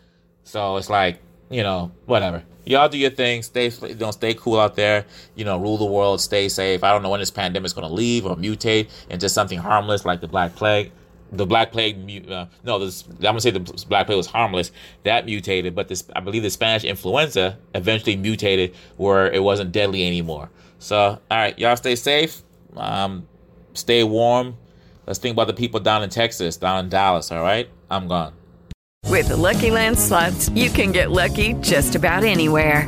So it's like, you know, whatever. Y'all do your thing. Stay, you know, stay cool out there. You know, rule the world. Stay safe. I don't know when this pandemic is gonna leave or mutate into something harmless like the Black Plague the Black Plague, uh, no, this, I'm gonna say the Black Plague was harmless. That mutated, but this, I believe the Spanish influenza eventually mutated where it wasn't deadly anymore. So, all right, y'all stay safe, um, stay warm. Let's think about the people down in Texas, down in Dallas. All right, I'm gone. With the Lucky Land slots, you can get lucky just about anywhere.